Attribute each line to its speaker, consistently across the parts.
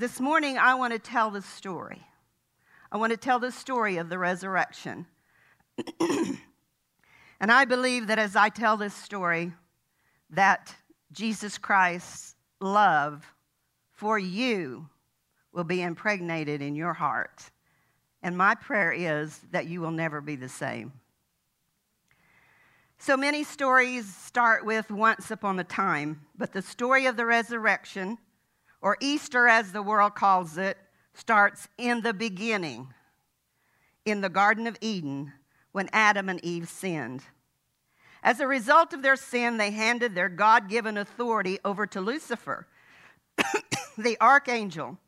Speaker 1: this morning I want to tell the story. I want to tell the story of the resurrection. and I believe that as I tell this story, that Jesus Christ's love for you will be impregnated in your heart. And my prayer is that you will never be the same. So many stories start with once upon a time, but the story of the resurrection, or Easter as the world calls it, starts in the beginning, in the Garden of Eden, when Adam and Eve sinned. As a result of their sin, they handed their God given authority over to Lucifer, the archangel,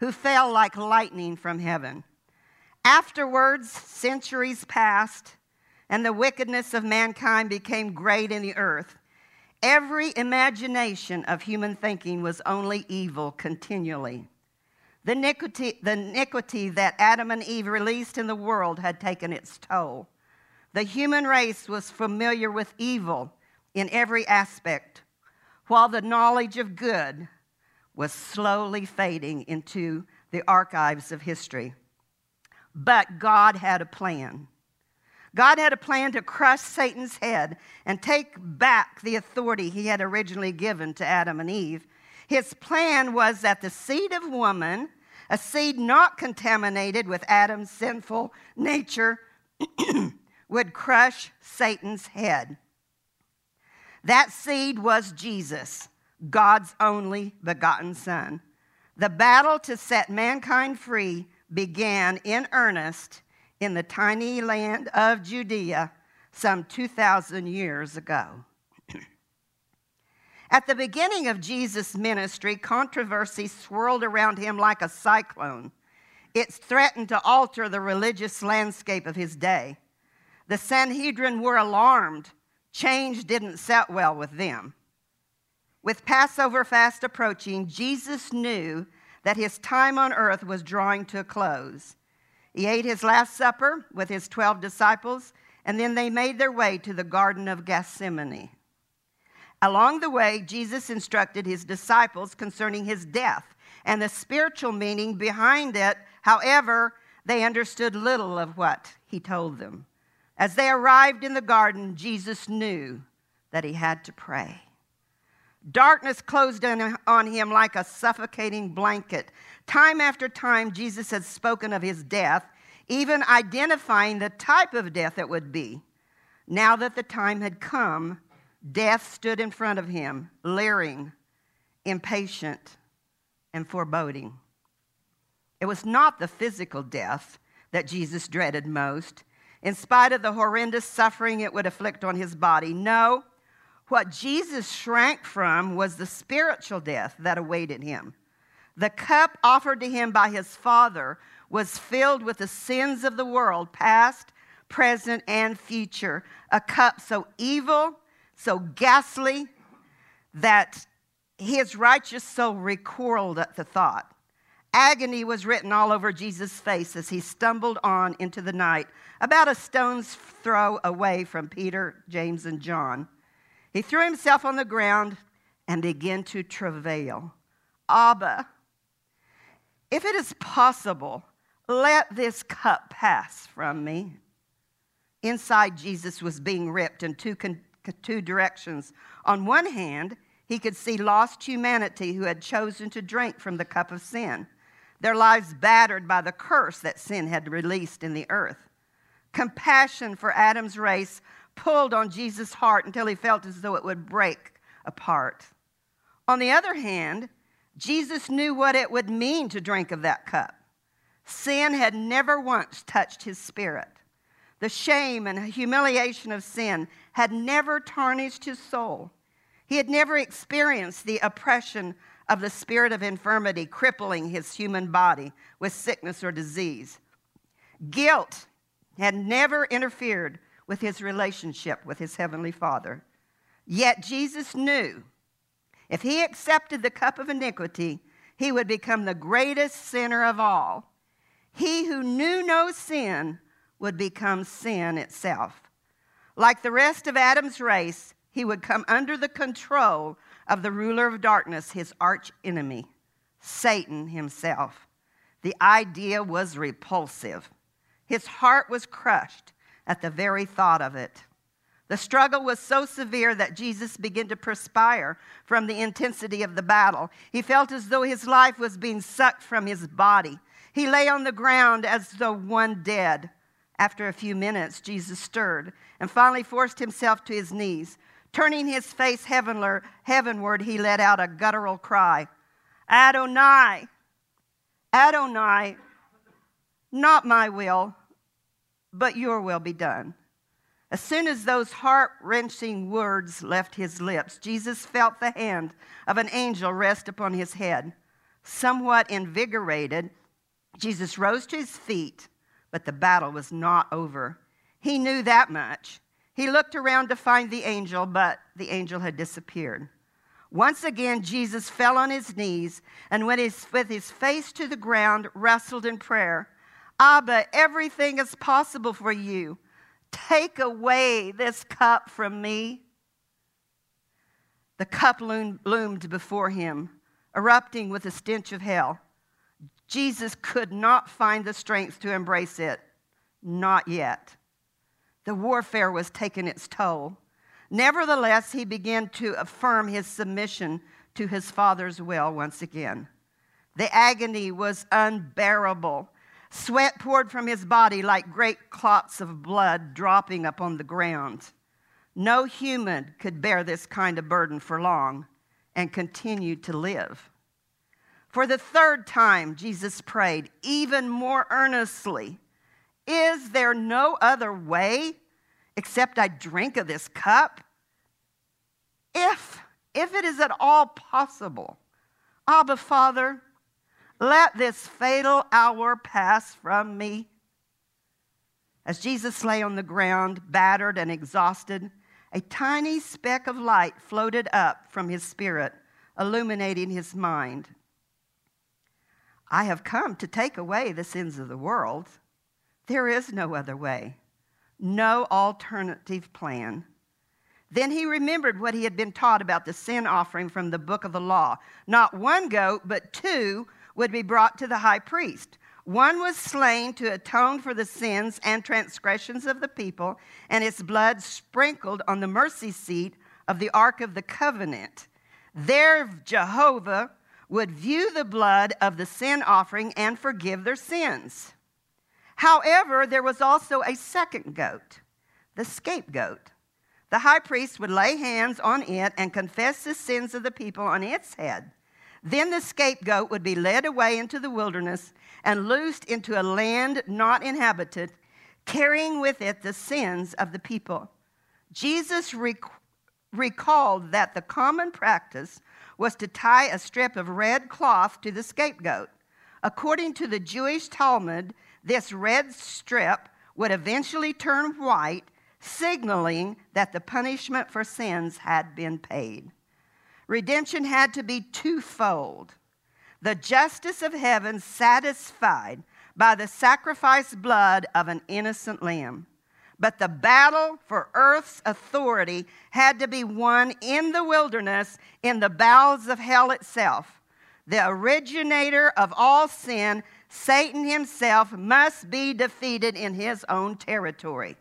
Speaker 1: who fell like lightning from heaven. Afterwards, centuries passed, and the wickedness of mankind became great in the earth. Every imagination of human thinking was only evil continually. The iniquity, the iniquity that Adam and Eve released in the world had taken its toll. The human race was familiar with evil in every aspect, while the knowledge of good was slowly fading into the archives of history. But God had a plan. God had a plan to crush Satan's head and take back the authority he had originally given to Adam and Eve. His plan was that the seed of woman, a seed not contaminated with Adam's sinful nature, would crush Satan's head. That seed was Jesus, God's only begotten Son. The battle to set mankind free began in earnest in the tiny land of Judea some 2,000 years ago. At the beginning of Jesus' ministry, controversy swirled around him like a cyclone. It threatened to alter the religious landscape of his day. The Sanhedrin were alarmed. Change didn't set well with them. With Passover fast approaching, Jesus knew that his time on earth was drawing to a close. He ate his last supper with his 12 disciples, and then they made their way to the Garden of Gethsemane. Along the way, Jesus instructed his disciples concerning his death and the spiritual meaning behind it. However, they understood little of what he told them. As they arrived in the garden, Jesus knew that he had to pray. Darkness closed in on him like a suffocating blanket. Time after time, Jesus had spoken of his death, even identifying the type of death it would be. Now that the time had come, death stood in front of him, leering, impatient, and foreboding. It was not the physical death that Jesus dreaded most, in spite of the horrendous suffering it would afflict on his body. No, what Jesus shrank from was the spiritual death that awaited him. The cup offered to him by his Father was filled with the sins of the world, past, present, and future. A cup so evil, so ghastly, that his righteous soul recoiled at the thought. Agony was written all over Jesus' face as he stumbled on into the night, about a stone's throw away from Peter, James, and John. He threw himself on the ground and began to travail. Abba, if it is possible, let this cup pass from me. Inside, Jesus was being ripped in two, con- two directions. On one hand, he could see lost humanity who had chosen to drink from the cup of sin, their lives battered by the curse that sin had released in the earth. Compassion for Adam's race pulled on Jesus' heart until he felt as though it would break apart. On the other hand, Jesus knew what it would mean to drink of that cup. Sin had never once touched his spirit. The shame and humiliation of sin had never tarnished his soul. He had never experienced the oppression of the spirit of infirmity crippling his human body with sickness or disease. Guilt had never interfered with his relationship with his heavenly Father. Yet Jesus knew if he accepted the cup of iniquity, he would become the greatest sinner of all. He who knew no sin would become sin itself. Like the rest of Adam's race, he would come under the control of the ruler of darkness, his arch enemy, Satan himself. The idea was repulsive. His heart was crushed at the very thought of it. The struggle was so severe that Jesus began to perspire from the intensity of the battle. He felt as though his life was being sucked from his body. He lay on the ground as though one dead. After a few minutes, Jesus stirred and finally forced himself to his knees. Turning his face heavenward, he let out a guttural cry Adonai, Adonai, not my will, but your will be done. As soon as those heart wrenching words left his lips, Jesus felt the hand of an angel rest upon his head. Somewhat invigorated, Jesus rose to his feet, but the battle was not over. He knew that much. He looked around to find the angel, but the angel had disappeared. Once again, Jesus fell on his knees and, with his, with his face to the ground, wrestled in prayer. Abba, everything is possible for you. Take away this cup from me. The cup loomed before him, erupting with the stench of hell. Jesus could not find the strength to embrace it. Not yet. The warfare was taking its toll. Nevertheless, he began to affirm his submission to his Father's will once again. The agony was unbearable. Sweat poured from his body like great clots of blood dropping upon the ground. No human could bear this kind of burden for long and continued to live. For the third time, Jesus prayed even more earnestly Is there no other way except I drink of this cup? If, if it is at all possible, Abba, Father, let this fatal hour pass from me. As Jesus lay on the ground, battered and exhausted, a tiny speck of light floated up from his spirit, illuminating his mind. I have come to take away the sins of the world. There is no other way, no alternative plan. Then he remembered what he had been taught about the sin offering from the book of the law. Not one goat, but two would be brought to the high priest. One was slain to atone for the sins and transgressions of the people, and its blood sprinkled on the mercy seat of the Ark of the Covenant. There, Jehovah would view the blood of the sin offering and forgive their sins. However, there was also a second goat, the scapegoat. The high priest would lay hands on it and confess the sins of the people on its head. Then the scapegoat would be led away into the wilderness and loosed into a land not inhabited, carrying with it the sins of the people. Jesus rec- recalled that the common practice was to tie a strip of red cloth to the scapegoat. According to the Jewish Talmud, this red strip would eventually turn white, signaling that the punishment for sins had been paid. Redemption had to be twofold the justice of heaven satisfied by the sacrificed blood of an innocent lamb. But the battle for earth's authority had to be won in the wilderness, in the bowels of hell itself. The originator of all sin, Satan himself, must be defeated in his own territory.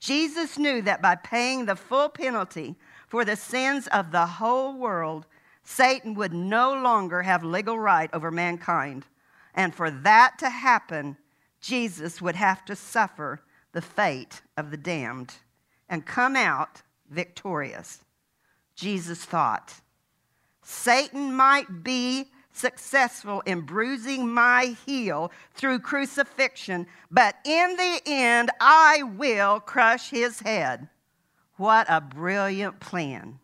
Speaker 1: Jesus knew that by paying the full penalty for the sins of the whole world, Satan would no longer have legal right over mankind. And for that to happen, Jesus would have to suffer the fate of the damned and come out victorious. Jesus thought, Satan might be successful in bruising my heel through crucifixion, but in the end, I will crush his head. What a brilliant plan.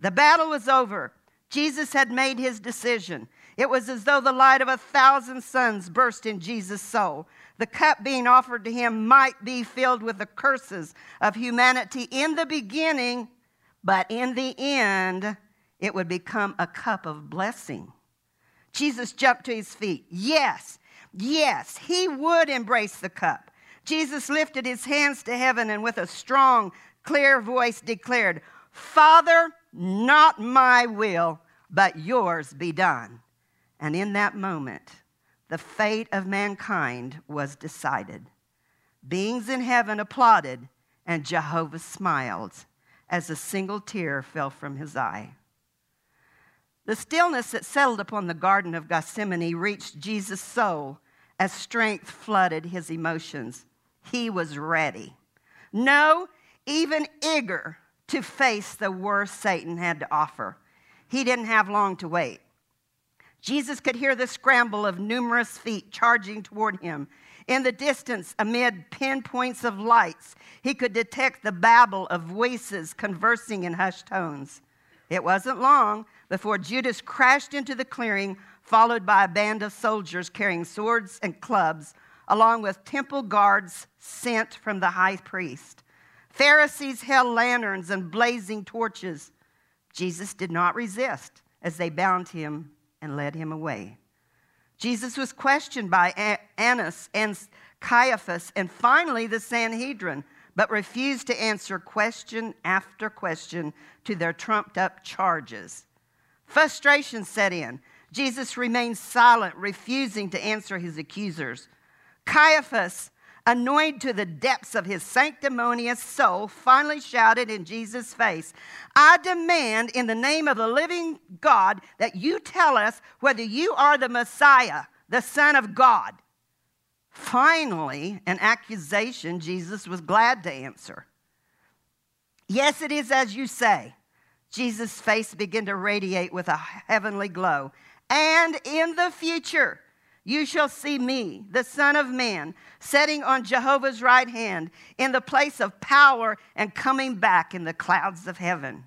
Speaker 1: The battle was over. Jesus had made his decision. It was as though the light of a thousand suns burst in Jesus' soul. The cup being offered to him might be filled with the curses of humanity in the beginning, but in the end, it would become a cup of blessing. Jesus jumped to his feet. Yes, yes, he would embrace the cup. Jesus lifted his hands to heaven and with a strong, clear voice declared, Father, not my will, but yours be done. And in that moment, the fate of mankind was decided. Beings in heaven applauded, and Jehovah smiled as a single tear fell from his eye. The stillness that settled upon the Garden of Gethsemane reached Jesus' soul as strength flooded his emotions. He was ready. No, even eager to face the worst Satan had to offer. He didn't have long to wait. Jesus could hear the scramble of numerous feet charging toward him. In the distance, amid pinpoints of lights, he could detect the babble of voices conversing in hushed tones. It wasn't long before Judas crashed into the clearing, followed by a band of soldiers carrying swords and clubs, along with temple guards sent from the high priest. Pharisees held lanterns and blazing torches. Jesus did not resist as they bound him and led him away. Jesus was questioned by Annas and Caiaphas and finally the Sanhedrin, but refused to answer question after question to their trumped up charges. Frustration set in. Jesus remained silent, refusing to answer his accusers. Caiaphas annoyed to the depths of his sanctimonious soul, finally shouted in Jesus' face, I demand in the name of the living God that you tell us whether you are the Messiah, the Son of God. Finally, an accusation Jesus was glad to answer. Yes, it is as you say. Jesus' face began to radiate with a heavenly glow. And in the future, you shall see me, the Son of Man, sitting on Jehovah's right hand in the place of power and coming back in the clouds of heaven.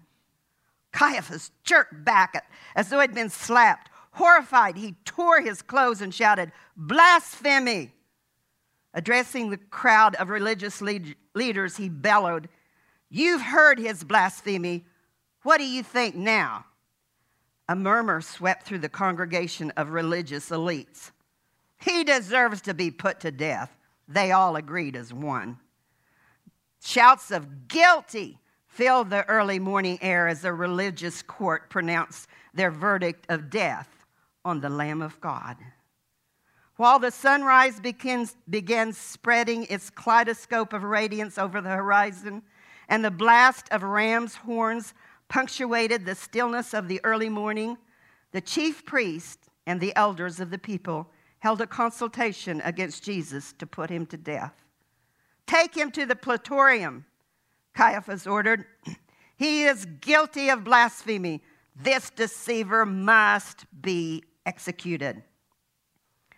Speaker 1: Caiaphas jerked back as though he'd been slapped. Horrified, he tore his clothes and shouted, Blasphemy! Addressing the crowd of religious lead- leaders, he bellowed, You've heard his blasphemy. What do you think now? A murmur swept through the congregation of religious elites. He deserves to be put to death. They all agreed as one. Shouts of guilty filled the early morning air as the religious court pronounced their verdict of death on the Lamb of God. While the sunrise begins, began spreading its kaleidoscope of radiance over the horizon, and the blast of ram's horns punctuated the stillness of the early morning, the chief priest and the elders of the people held a consultation against Jesus to put him to death. Take him to the praetorium, Caiaphas ordered. He is guilty of blasphemy. This deceiver must be executed.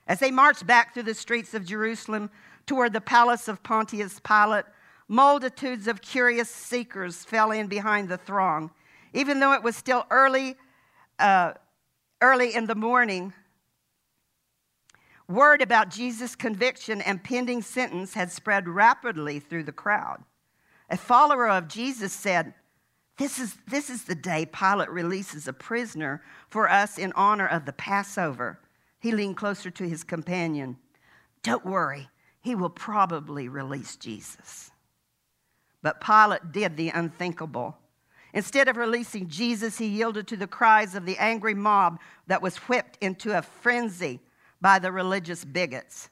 Speaker 1: As they marched back through the streets of Jerusalem toward the palace of Pontius Pilate, multitudes of curious seekers fell in behind the throng. Even though it was still early, uh, early in the morning, Word about Jesus' conviction and pending sentence had spread rapidly through the crowd. A follower of Jesus said, this is, this is the day Pilate releases a prisoner for us in honor of the Passover. He leaned closer to his companion. Don't worry, he will probably release Jesus. But Pilate did the unthinkable. Instead of releasing Jesus, he yielded to the cries of the angry mob that was whipped into a frenzy by the religious bigots.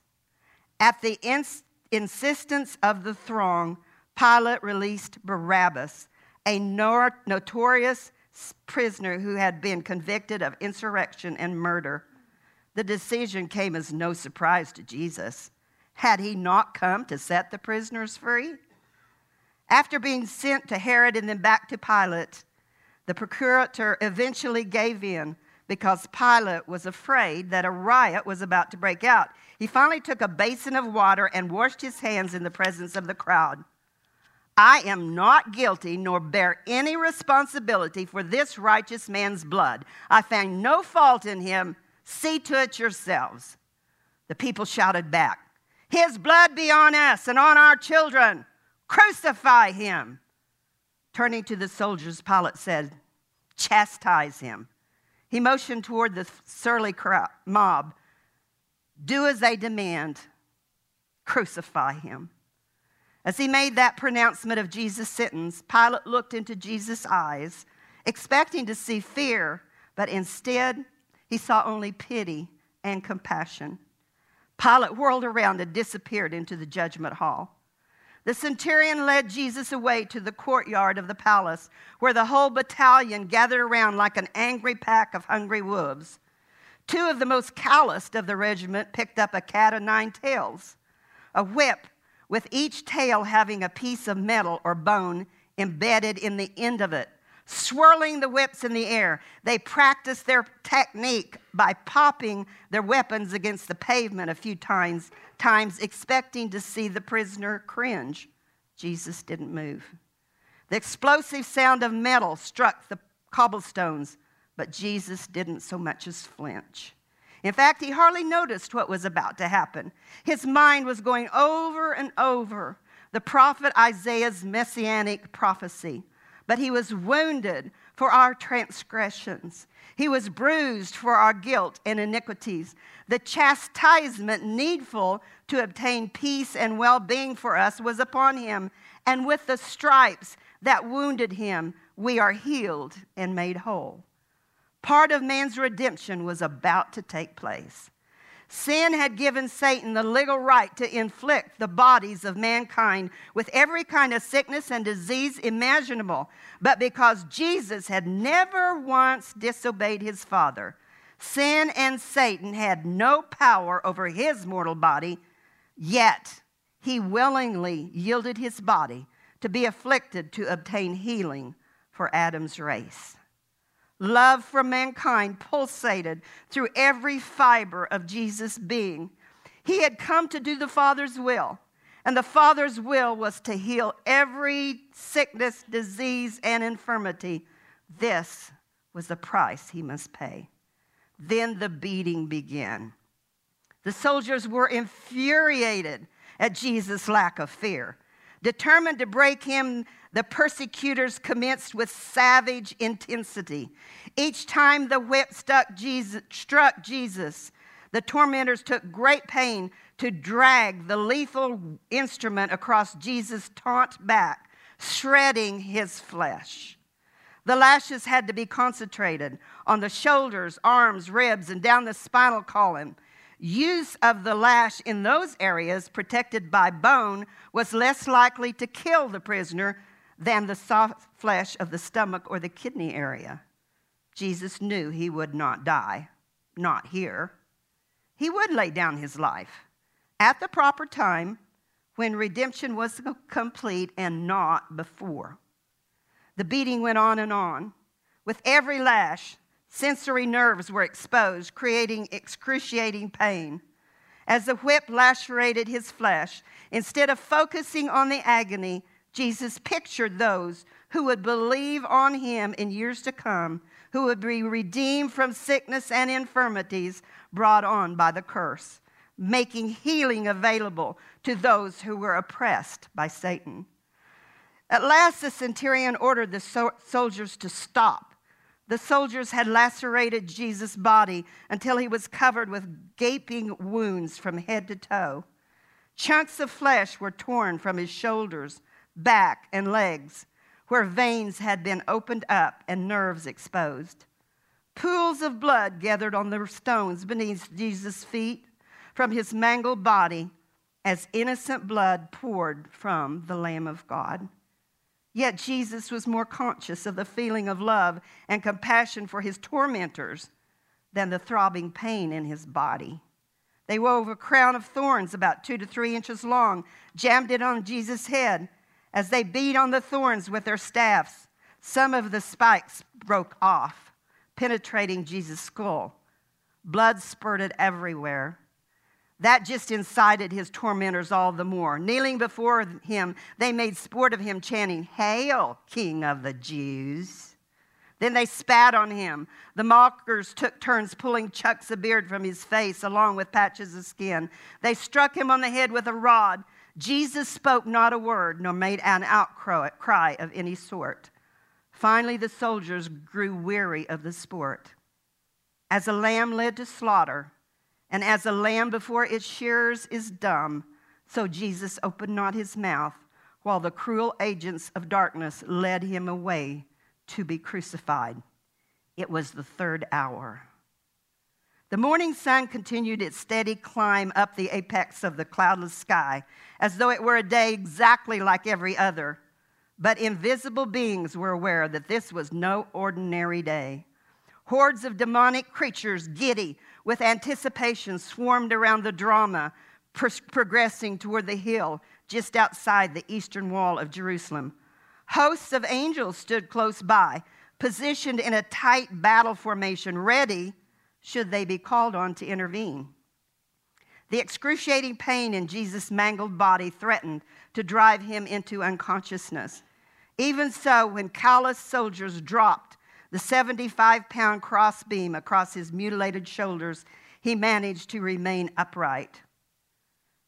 Speaker 1: At the ins- insistence of the throng, Pilate released Barabbas, a nor- notorious prisoner who had been convicted of insurrection and murder. The decision came as no surprise to Jesus. Had he not come to set the prisoners free? After being sent to Herod and then back to Pilate, the procurator eventually gave in because Pilate was afraid that a riot was about to break out. He finally took a basin of water and washed his hands in the presence of the crowd. I am not guilty nor bear any responsibility for this righteous man's blood. I find no fault in him. See to it yourselves. The people shouted back, His blood be on us and on our children. Crucify him. Turning to the soldiers, Pilate said, Chastise him. He motioned toward the surly crowd, mob. Do as they demand, crucify him. As he made that pronouncement of Jesus' sentence, Pilate looked into Jesus' eyes, expecting to see fear, but instead He saw only pity and compassion. Pilate whirled around and disappeared into the judgment hall. The centurion led Jesus away to the courtyard of the palace, where the whole battalion gathered around like an angry pack of hungry wolves. Two of the most calloused of the regiment picked up a cat o' nine tails, a whip with each tail having a piece of metal or bone embedded in the end of it swirling the whips in the air. They practiced their technique by popping their weapons against the pavement a few times, times expecting to see the prisoner cringe. Jesus didn't move. The explosive sound of metal struck the cobblestones, but Jesus didn't so much as flinch. In fact, he hardly noticed what was about to happen. His mind was going over and over the prophet Isaiah's messianic prophecy but he was wounded for our transgressions. He was bruised for our guilt and iniquities. The chastisement needful to obtain peace and well being for us was upon him, and with the stripes that wounded him, we are healed and made whole. Part of man's redemption was about to take place. Sin had given Satan the legal right to inflict the bodies of mankind with every kind of sickness and disease imaginable. But because Jesus had never once disobeyed his Father, sin and Satan had no power over his mortal body, yet he willingly yielded his body to be afflicted to obtain healing for Adam's race. Love for mankind pulsated through every fiber of Jesus' being. He had come to do the Father's will, and the Father's will was to heal every sickness, disease, and infirmity. This was the price he must pay. Then the beating began. The soldiers were infuriated at Jesus' lack of fear. Determined to break him the persecutors commenced with savage intensity. Each time the whip Jesus, struck Jesus, the tormentors took great pain to drag the lethal instrument across Jesus' taunt back, shredding his flesh. The lashes had to be concentrated on the shoulders, arms, ribs, and down the spinal column. Use of the lash in those areas protected by bone was less likely to kill the prisoner than the soft flesh of the stomach or the kidney area. Jesus knew he would not die, not here. He would lay down his life at the proper time when redemption was complete and not before. The beating went on and on. With every lash, sensory nerves were exposed, creating excruciating pain. As the whip lacerated his flesh, instead of focusing on the agony, Jesus pictured those who would believe on him in years to come, who would be redeemed from sickness and infirmities brought on by the curse, making healing available to those who were oppressed by Satan. At last, the centurion ordered the so- soldiers to stop. The soldiers had lacerated Jesus' body until he was covered with gaping wounds from head to toe. Chunks of flesh were torn from his shoulders back, and legs, where veins had been opened up and nerves exposed. Pools of blood gathered on the stones beneath Jesus' feet from his mangled body as innocent blood poured from the Lamb of God. Yet Jesus was more conscious of the feeling of love and compassion for his tormentors than the throbbing pain in his body. They wove a crown of thorns about two to three inches long, jammed it on Jesus' head, as they beat on the thorns with their staffs, some of the spikes broke off, penetrating Jesus' skull. Blood spurted everywhere. That just incited his tormentors all the more. Kneeling before him, they made sport of him, chanting, Hail, King of the Jews. Then they spat on him. The mockers took turns pulling chunks of beard from his face along with patches of skin. They struck him on the head with a rod. Jesus spoke not a word, nor made an outcry of any sort. Finally, the soldiers grew weary of the sport. As a lamb led to slaughter, and as a lamb before its shearers is dumb, so Jesus opened not his mouth, while the cruel agents of darkness led him away to be crucified. It was the third hour. The morning sun continued its steady climb up the apex of the cloudless sky, as though it were a day exactly like every other. But invisible beings were aware that this was no ordinary day. Hordes of demonic creatures, giddy with anticipation, swarmed around the drama, progressing toward the hill just outside the eastern wall of Jerusalem. Hosts of angels stood close by, positioned in a tight battle formation, ready should they be called on to intervene. The excruciating pain in Jesus' mangled body threatened to drive him into unconsciousness. Even so, when callous soldiers dropped the 75 pound crossbeam across his mutilated shoulders, he managed to remain upright.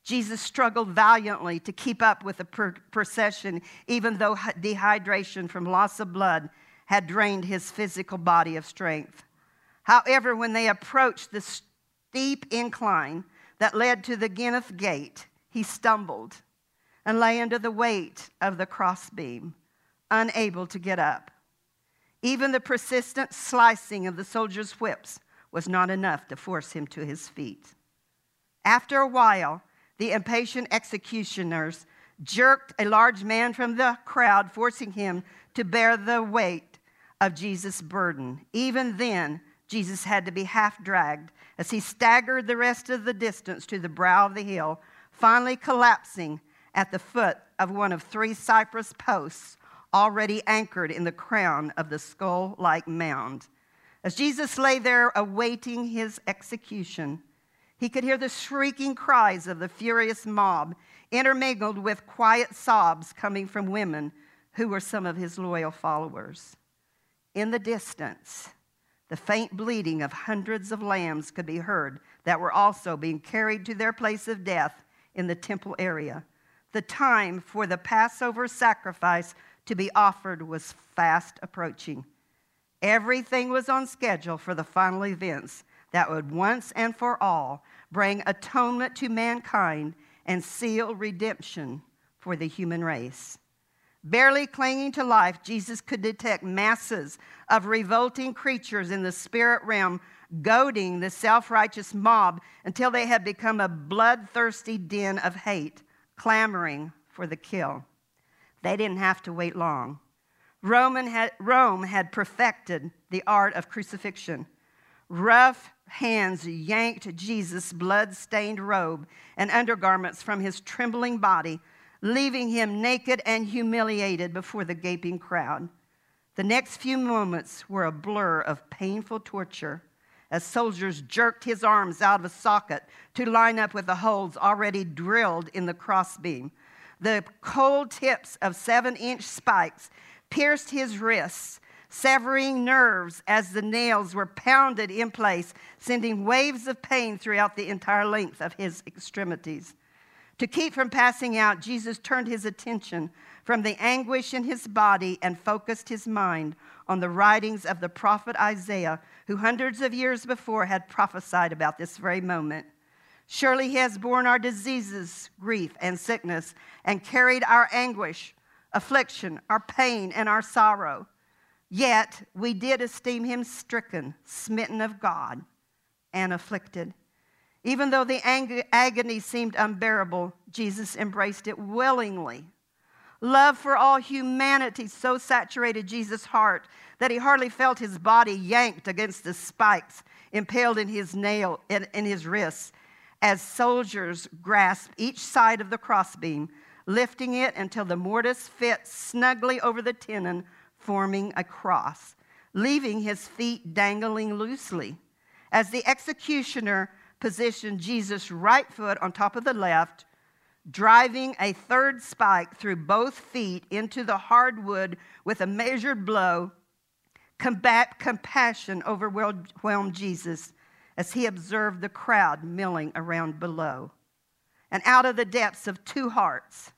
Speaker 1: Jesus struggled valiantly to keep up with the procession, even though dehydration from loss of blood had drained his physical body of strength. However, when they approached the steep incline that led to the Gennath gate, he stumbled and lay under the weight of the crossbeam, unable to get up. Even the persistent slicing of the soldiers' whips was not enough to force him to his feet. After a while, the impatient executioners jerked a large man from the crowd, forcing him to bear the weight of Jesus' burden. Even then, Jesus had to be half dragged as he staggered the rest of the distance to the brow of the hill, finally collapsing at the foot of one of three cypress posts already anchored in the crown of the skull like mound. As Jesus lay there awaiting his execution, he could hear the shrieking cries of the furious mob, intermingled with quiet sobs coming from women who were some of his loyal followers. In the distance, the faint bleating of hundreds of lambs could be heard that were also being carried to their place of death in the temple area. The time for the Passover sacrifice to be offered was fast approaching. Everything was on schedule for the final events that would once and for all bring atonement to mankind and seal redemption for the human race. Barely clinging to life, Jesus could detect masses of revolting creatures in the spirit realm, goading the self righteous mob until they had become a bloodthirsty den of hate, clamoring for the kill. They didn't have to wait long. Roman had, Rome had perfected the art of crucifixion. Rough hands yanked Jesus' blood stained robe and undergarments from his trembling body, leaving him naked and humiliated before the gaping crowd. The next few moments were a blur of painful torture as soldiers jerked his arms out of a socket to line up with the holes already drilled in the crossbeam. The cold tips of seven inch spikes pierced his wrists severing nerves as the nails were pounded in place, sending waves of pain throughout the entire length of his extremities. To keep from passing out, Jesus turned his attention from the anguish in his body and focused his mind on the writings of the prophet Isaiah, who hundreds of years before had prophesied about this very moment. Surely he has borne our diseases, grief, and sickness, and carried our anguish, affliction, our pain, and our sorrow. Yet we did esteem him stricken, smitten of God, and afflicted. Even though the ang- agony seemed unbearable, Jesus embraced it willingly. Love for all humanity so saturated Jesus' heart that he hardly felt his body yanked against the spikes impaled in his nail in, in his wrists as soldiers grasped each side of the crossbeam, lifting it until the mortise fit snugly over the tenon forming a cross, leaving his feet dangling loosely. As the executioner positioned Jesus' right foot on top of the left, driving a third spike through both feet into the hardwood with a measured blow, combat compassion overwhelmed Jesus as he observed the crowd milling around below. And out of the depths of two hearts,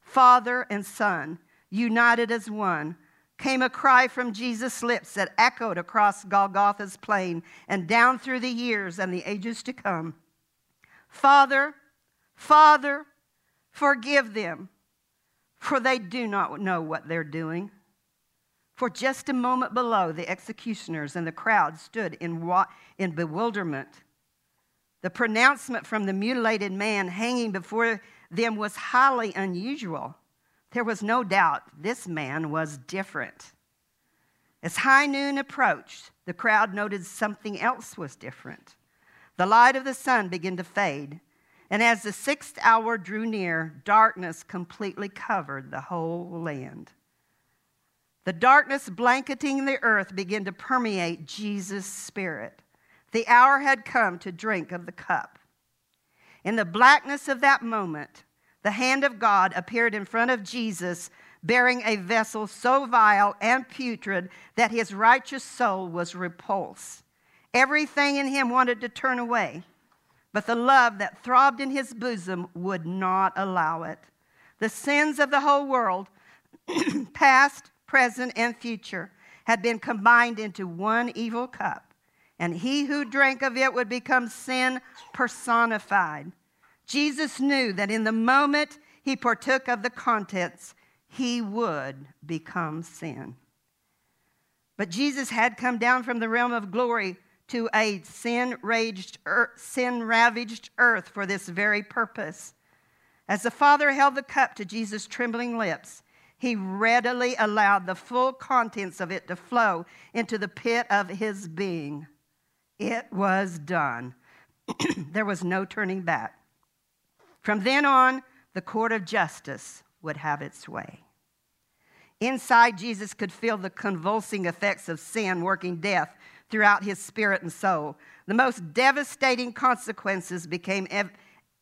Speaker 1: Father and Son, united as one, came a cry from Jesus' lips that echoed across Golgotha's plain and down through the years and the ages to come Father, Father, forgive them, for they do not know what they're doing. For just a moment below, the executioners and the crowd stood in, in bewilderment The pronouncement from the mutilated man hanging before them was highly unusual. There was no doubt this man was different. As high noon approached, the crowd noted something else was different. The light of the sun began to fade, and as the sixth hour drew near, darkness completely covered the whole land. The darkness blanketing the earth began to permeate Jesus' spirit. The hour had come to drink of the cup. In the blackness of that moment, the hand of God appeared in front of Jesus, bearing a vessel so vile and putrid that his righteous soul was repulsed. Everything in him wanted to turn away, but the love that throbbed in his bosom would not allow it. The sins of the whole world, past, present, and future, had been combined into one evil cup, and he who drank of it would become sin personified. Jesus knew that in the moment he partook of the contents, he would become sin. But Jesus had come down from the realm of glory to a sin raged sin ravaged earth for this very purpose. As the Father held the cup to Jesus' trembling lips, he readily allowed the full contents of it to flow into the pit of his being. It was done. there was no turning back. From then on, the court of justice would have its way. Inside, Jesus could feel the convulsing effects of sin working death throughout his spirit and soul. The most devastating consequences became ev-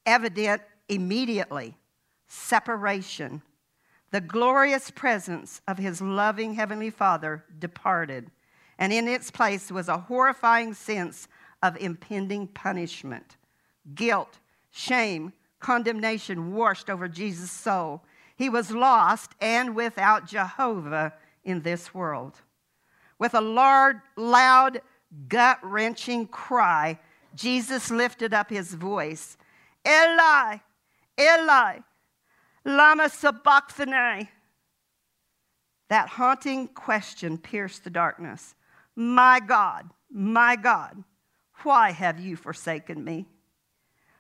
Speaker 1: evident immediately separation. The glorious presence of his loving Heavenly Father departed, and in its place was a horrifying sense of impending punishment. Guilt, shame, condemnation washed over Jesus' soul. He was lost and without Jehovah in this world. With a loud, loud gut wrenching cry, Jesus lifted up his voice Eli, Eli, Lama Sabachthani. That haunting question pierced the darkness. My God, my God, why have you forsaken me?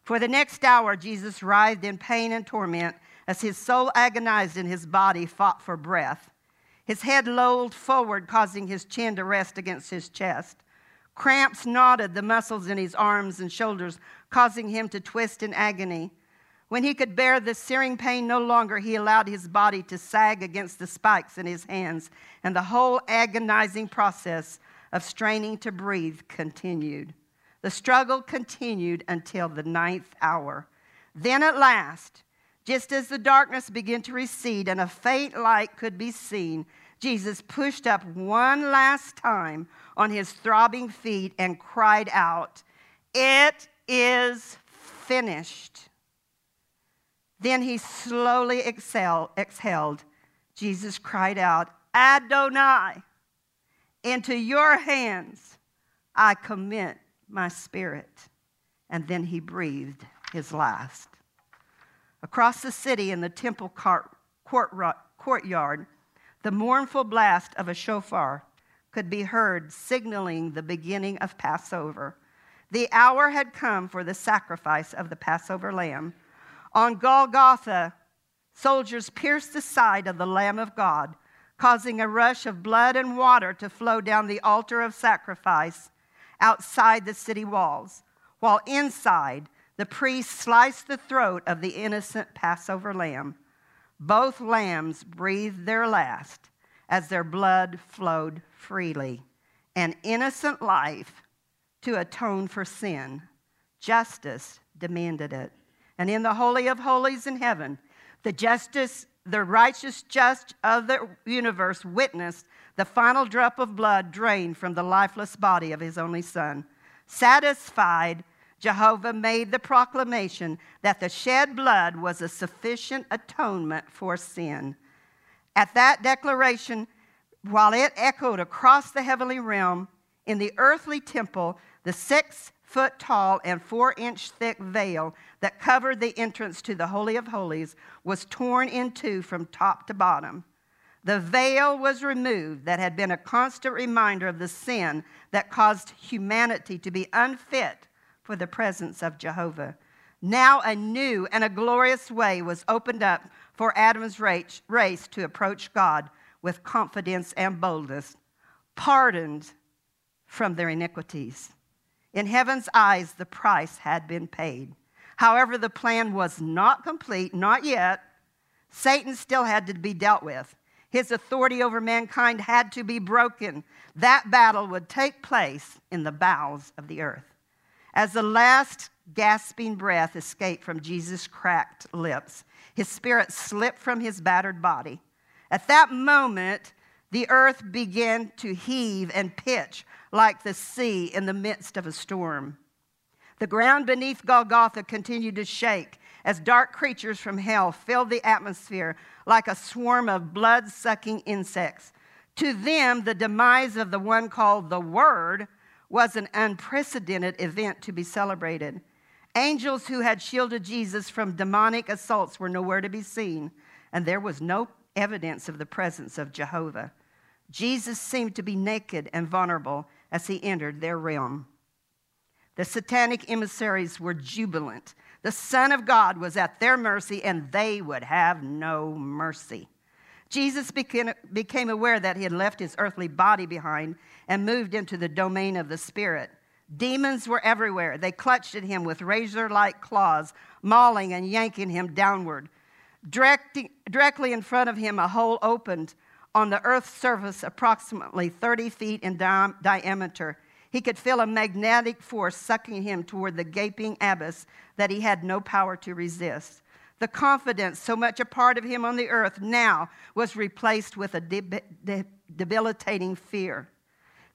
Speaker 1: For the next hour, Jesus writhed in pain and torment as his soul agonized and his body fought for breath. His head lolled forward, causing his chin to rest against his chest. Cramps knotted the muscles in his arms and shoulders, causing him to twist in agony. When he could bear the searing pain no longer, he allowed his body to sag against the spikes in his hands, and the whole agonizing process of straining to breathe continued. The struggle continued until the ninth hour. Then at last, just as the darkness began to recede and a faint light could be seen, Jesus pushed up one last time on his throbbing feet and cried out, It is finished. Then he slowly exhaled. exhaled. Jesus cried out, Adonai, into your hands I commit my spirit. And then he breathed his last. Across the city in the temple court, courtyard, the mournful blast of a shofar could be heard signaling the beginning of Passover. The hour had come for the sacrifice of the Passover lamb. On Golgotha, soldiers pierced the side of the Lamb of God, causing a rush of blood and water to flow down the altar of sacrifice outside the city walls, while inside the priest sliced the throat of the innocent Passover lamb. Both lambs breathed their last as their blood flowed freely. An innocent life to atone for sin. Justice demanded it. And in the Holy of Holies in heaven, the justice, the righteous judge of the universe witnessed the final drop of blood drained from the lifeless body of his only son. Satisfied, Jehovah made the proclamation that the shed blood was a sufficient atonement for sin. At that declaration, while it echoed across the heavenly realm, in the earthly temple, the six foot tall and four inch thick veil that covered the entrance to the Holy of Holies was torn in two from top to bottom. The veil was removed that had been a constant reminder of the sin that caused humanity to be unfit for the presence of Jehovah. Now a new and a glorious way was opened up for Adam's race to approach God with confidence and boldness, pardoned from their iniquities. In heaven's eyes, the price had been paid. However, the plan was not complete, not yet. Satan still had to be dealt with. His authority over mankind had to be broken. That battle would take place in the bowels of the earth. As the last gasping breath escaped from Jesus' cracked lips, his spirit slipped from his battered body. At that moment, the earth began to heave and pitch like the sea in the midst of a storm. The ground beneath Golgotha continued to shake as dark creatures from hell filled the atmosphere like a swarm of blood sucking insects. To them, the demise of the one called the Word was an unprecedented event to be celebrated. Angels who had shielded Jesus from demonic assaults were nowhere to be seen, and there was no evidence of the presence of Jehovah. Jesus seemed to be naked and vulnerable as he entered their realm. The satanic emissaries were jubilant. The Son of God was at their mercy, and they would have no mercy. Jesus became aware that he had left his earthly body behind and moved into the domain of the Spirit. Demons were everywhere. They clutched at him with razor like claws, mauling and yanking him downward. directly in front of him, a hole opened on the Earth's surface, approximately 30 feet in di- diameter. He could feel a magnetic force sucking him toward the gaping abyss that he had no power to resist. The confidence, so much a part of him on the earth, now was replaced with a debilitating fear.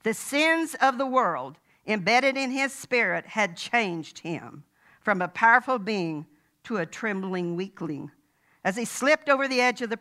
Speaker 1: The sins of the world embedded in his spirit had changed him from a powerful being to a trembling weakling. As he slipped over the edge of the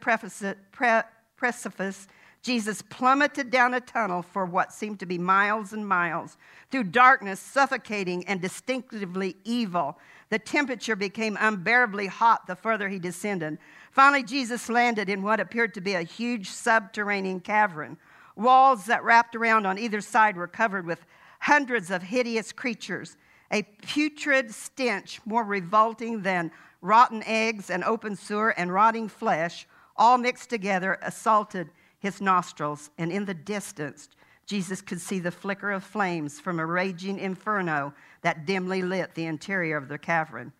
Speaker 1: precipice, Jesus plummeted down a tunnel for what seemed to be miles and miles. Through darkness, suffocating and distinctively evil, the temperature became unbearably hot the further he descended. Finally, Jesus landed in what appeared to be a huge subterranean cavern. Walls that wrapped around on either side were covered with hundreds of hideous creatures, a putrid stench more revolting than rotten eggs and open sewer and rotting flesh, all mixed together, assaulted his nostrils. And in the distance, Jesus could see the flicker of flames from a raging inferno that dimly lit the interior of the cavern.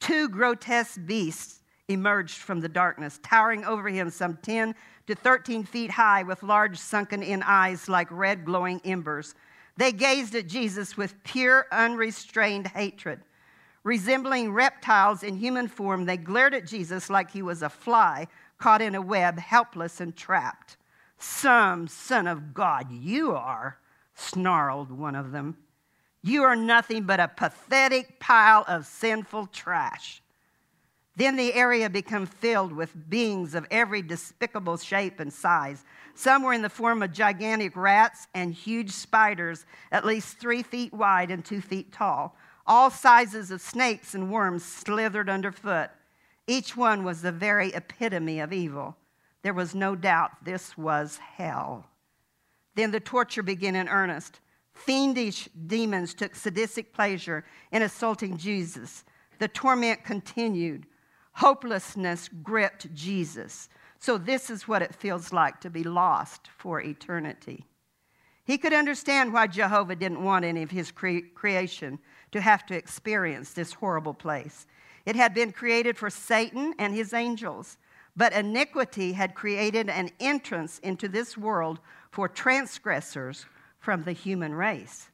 Speaker 1: Two grotesque beasts emerged from the darkness, towering over him some 10 to 13 feet high, with large sunken in eyes like red glowing embers. They gazed at Jesus with pure, unrestrained hatred. Resembling reptiles in human form, they glared at Jesus like he was a fly caught in a web, helpless and trapped. Some son of God you are, snarled one of them. You are nothing but a pathetic pile of sinful trash. Then the area became filled with beings of every despicable shape and size. Some were in the form of gigantic rats and huge spiders, at least three feet wide and two feet tall. All sizes of snakes and worms slithered underfoot. Each one was the very epitome of evil. There was no doubt this was hell. Then the torture began in earnest. Fiendish demons took sadistic pleasure in assaulting Jesus. The torment continued. Hopelessness gripped Jesus. So, this is what it feels like to be lost for eternity. He could understand why Jehovah didn't want any of his cre- creation to have to experience this horrible place. It had been created for Satan and his angels, but iniquity had created an entrance into this world for transgressors from the human race.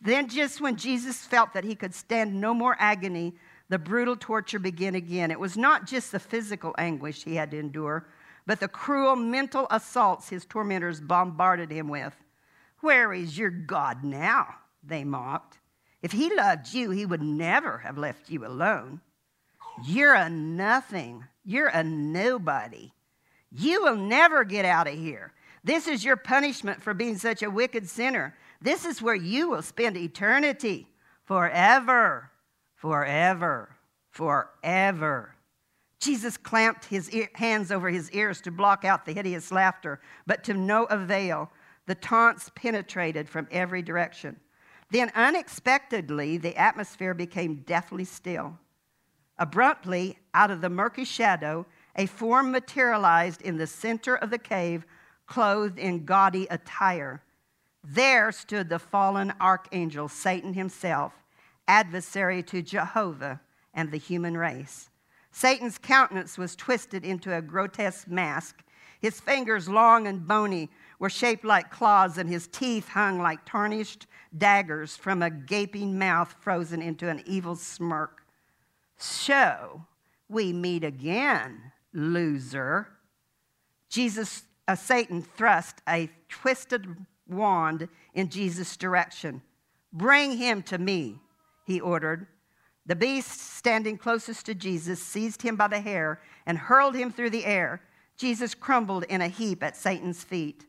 Speaker 1: Then, just when Jesus felt that he could stand no more agony, the brutal torture began again. It was not just the physical anguish he had to endure, but the cruel mental assaults his tormentors bombarded him with. Where is your God now? They mocked. If he loved you, he would never have left you alone. You're a nothing. You're a nobody. You will never get out of here. This is your punishment for being such a wicked sinner. This is where you will spend eternity forever forever, forever. Jesus clamped his ear, hands over his ears to block out the hideous laughter, but to no avail. The taunts penetrated from every direction. Then, unexpectedly, the atmosphere became deathly still. Abruptly, out of the murky shadow, a form materialized in the center of the cave, clothed in gaudy attire. There stood the fallen archangel, Satan himself, adversary to Jehovah and the human race. Satan's countenance was twisted into a grotesque mask. His fingers, long and bony, were shaped like claws, and his teeth hung like tarnished daggers from a gaping mouth frozen into an evil smirk. So we meet again, loser. Jesus, uh, Satan thrust a twisted wand in Jesus' direction. Bring him to me, he ordered. The beast, standing closest to Jesus, seized him by the hair and hurled him through the air. Jesus crumbled in a heap at Satan's feet.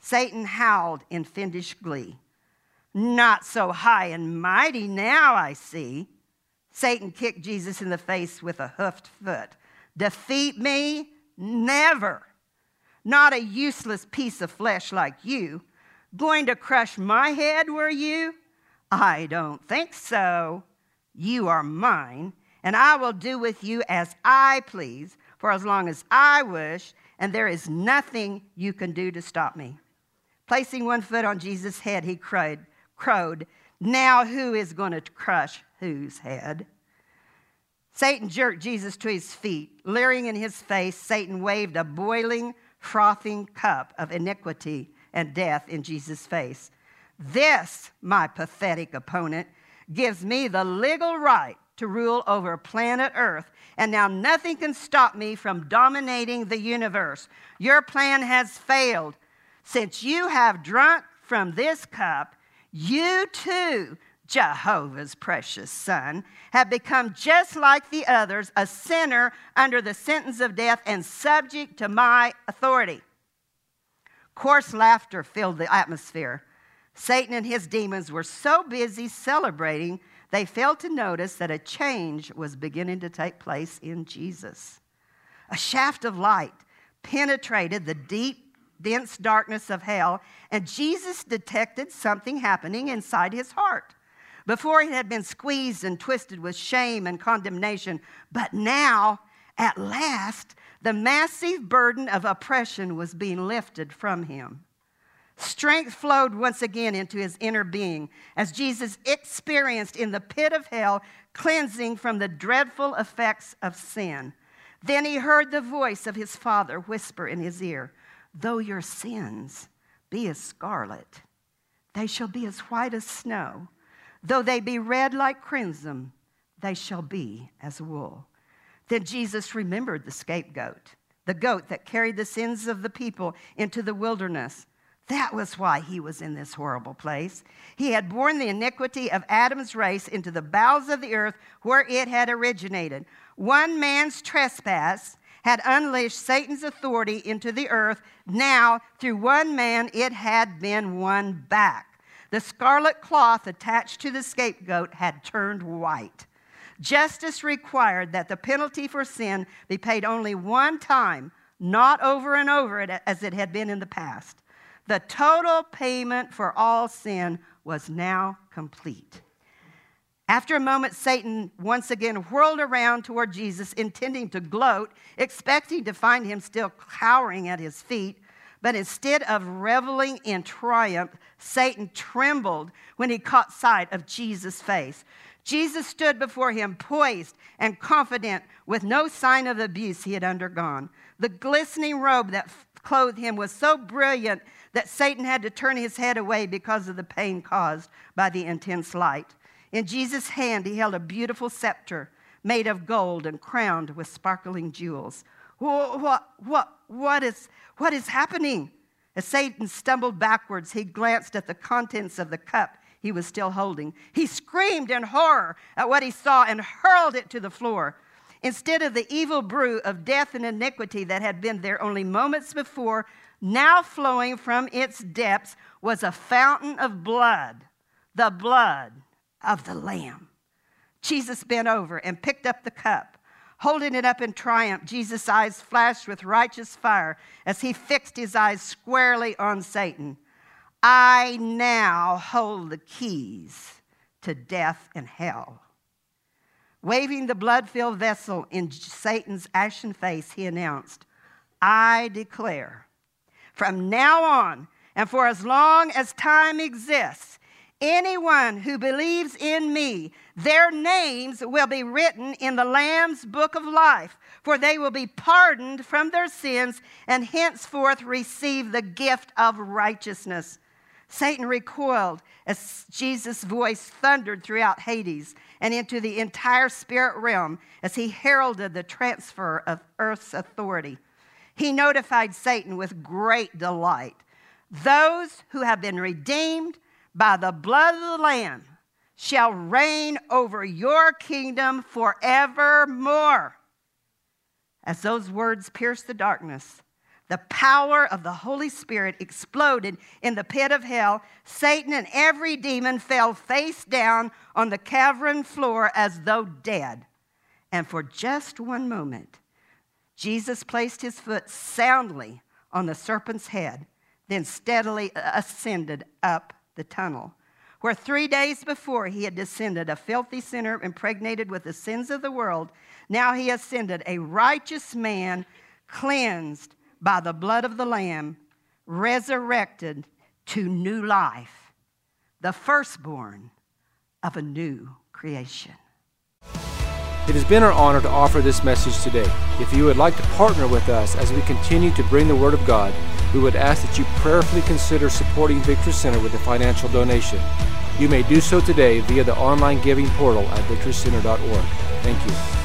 Speaker 1: Satan howled in fiendish glee. Not so high and mighty now, I see. Satan kicked Jesus in the face with a hoofed foot. Defeat me? Never. Not a useless piece of flesh like you. Going to crush my head, were you? I don't think so. You are mine, and I will do with you as I please for as long as I wish, and there is nothing you can do to stop me. Placing one foot on Jesus' head, he cried, crowed, Now who is going to crush whose head? Satan jerked Jesus to his feet. Leering in his face, Satan waved a boiling, frothing cup of iniquity and death in Jesus' face. This, my pathetic opponent, gives me the legal right to rule over planet Earth, and now nothing can stop me from dominating the universe. Your plan has failed. Since you have drunk from this cup, you too, Jehovah's precious son, have become just like the others, a sinner under the sentence of death and subject to my authority. Coarse laughter filled the atmosphere. Satan and his demons were so busy celebrating, they failed to notice that a change was beginning to take place in Jesus. A shaft of light penetrated the deep dense darkness of hell, and Jesus detected something happening inside his heart. Before it had been squeezed and twisted with shame and condemnation, but now, at last, the massive burden of oppression was being lifted from him. Strength flowed once again into his inner being as Jesus experienced in the pit of hell cleansing from the dreadful effects of sin. Then he heard the voice of his Father whisper in his ear, Though your sins be as scarlet, they shall be as white as snow. Though they be red like crimson, they shall be as wool. Then Jesus remembered the scapegoat, the goat that carried the sins of the people into the wilderness. That was why he was in this horrible place. He had borne the iniquity of Adam's race into the bowels of the earth where it had originated. One man's trespass had unleashed Satan's authority into the earth. Now, through one man, it had been won back. The scarlet cloth attached to the scapegoat had turned white. Justice required that the penalty for sin be paid only one time, not over and over as it had been in the past. The total payment for all sin was now complete. After a moment, Satan once again whirled around toward Jesus, intending to gloat, expecting to find him still cowering at his feet. But instead of reveling in triumph, Satan trembled when he caught sight of Jesus' face. Jesus stood before him, poised and confident, with no sign of abuse he had undergone. The glistening robe that clothed him was so brilliant that Satan had to turn his head away because of the pain caused by the intense light. In Jesus' hand, he held a beautiful scepter made of gold and crowned with sparkling jewels. What, what, what, is, what is happening? As Satan stumbled backwards, he glanced at the contents of the cup he was still holding. He screamed in horror at what he saw and hurled it to the floor. Instead of the evil brew of death and iniquity that had been there only moments before, now flowing from its depths was a fountain of blood, the blood of the Lamb. Jesus bent over and picked up the cup. Holding it up in triumph, Jesus' eyes flashed with righteous fire as he fixed his eyes squarely on Satan. I now hold the keys to death and hell. Waving the blood filled vessel in Satan's ashen face, he announced, I declare from now on and for as long as time exists, anyone who believes in me, their names will be written in the Lamb's book of life, for they will be pardoned from their sins and henceforth receive the gift of righteousness. Satan recoiled as Jesus' voice thundered throughout Hades and into the entire spirit realm as he heralded the transfer of earth's authority. He notified Satan with great delight those who have been redeemed by the blood of the Lamb shall reign over your kingdom forevermore. As those words pierced the darkness, the power of the Holy Spirit exploded in the pit of hell. Satan and every demon fell face down on the cavern floor as though dead. And for just one moment, Jesus placed his foot soundly on the serpent's head, then steadily ascended up the tunnel. Where three days before he had descended, a filthy sinner impregnated with the sins of the world, now he ascended, a righteous man cleansed by the blood of the Lamb, resurrected to new life, the firstborn of a new creation.
Speaker 2: It has been our honor to offer this message today. If you would like to partner with us as we continue to bring the Word of God, we would ask that you prayerfully consider supporting Victory Center with a financial donation. You may do so today via the online giving portal at victorycenter.org. Thank you.